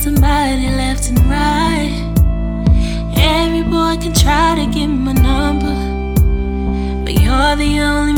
somebody left and right. Every boy can try to get my number, but you're the only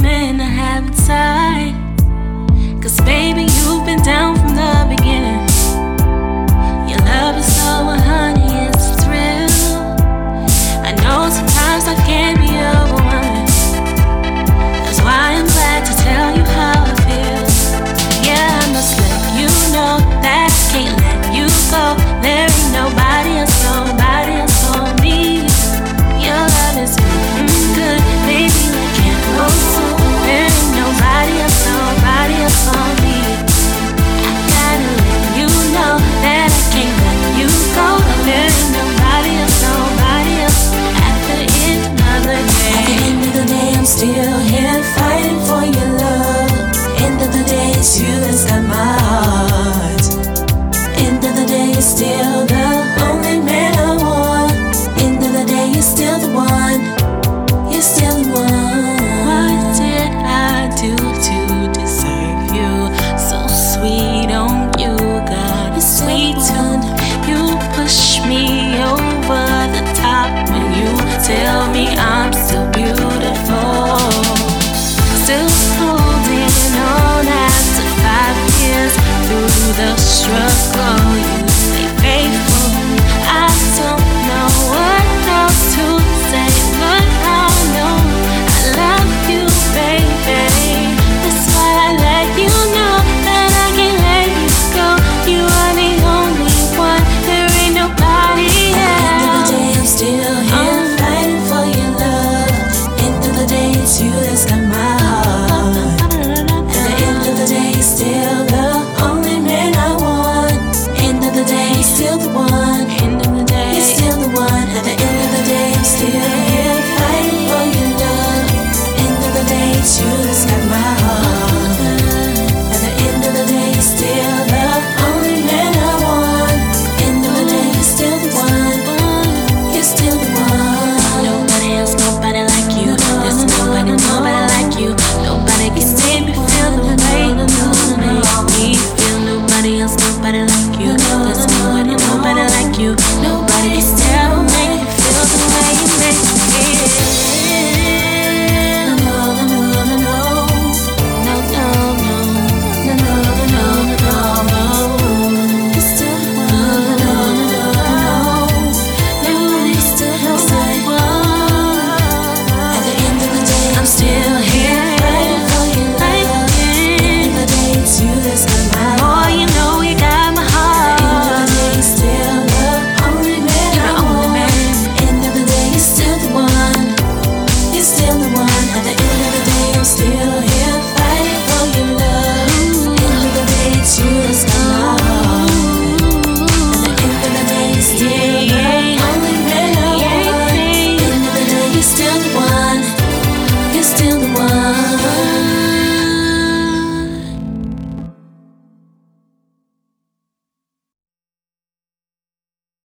place, you that's got my heart. End of the day, it's still the trust love.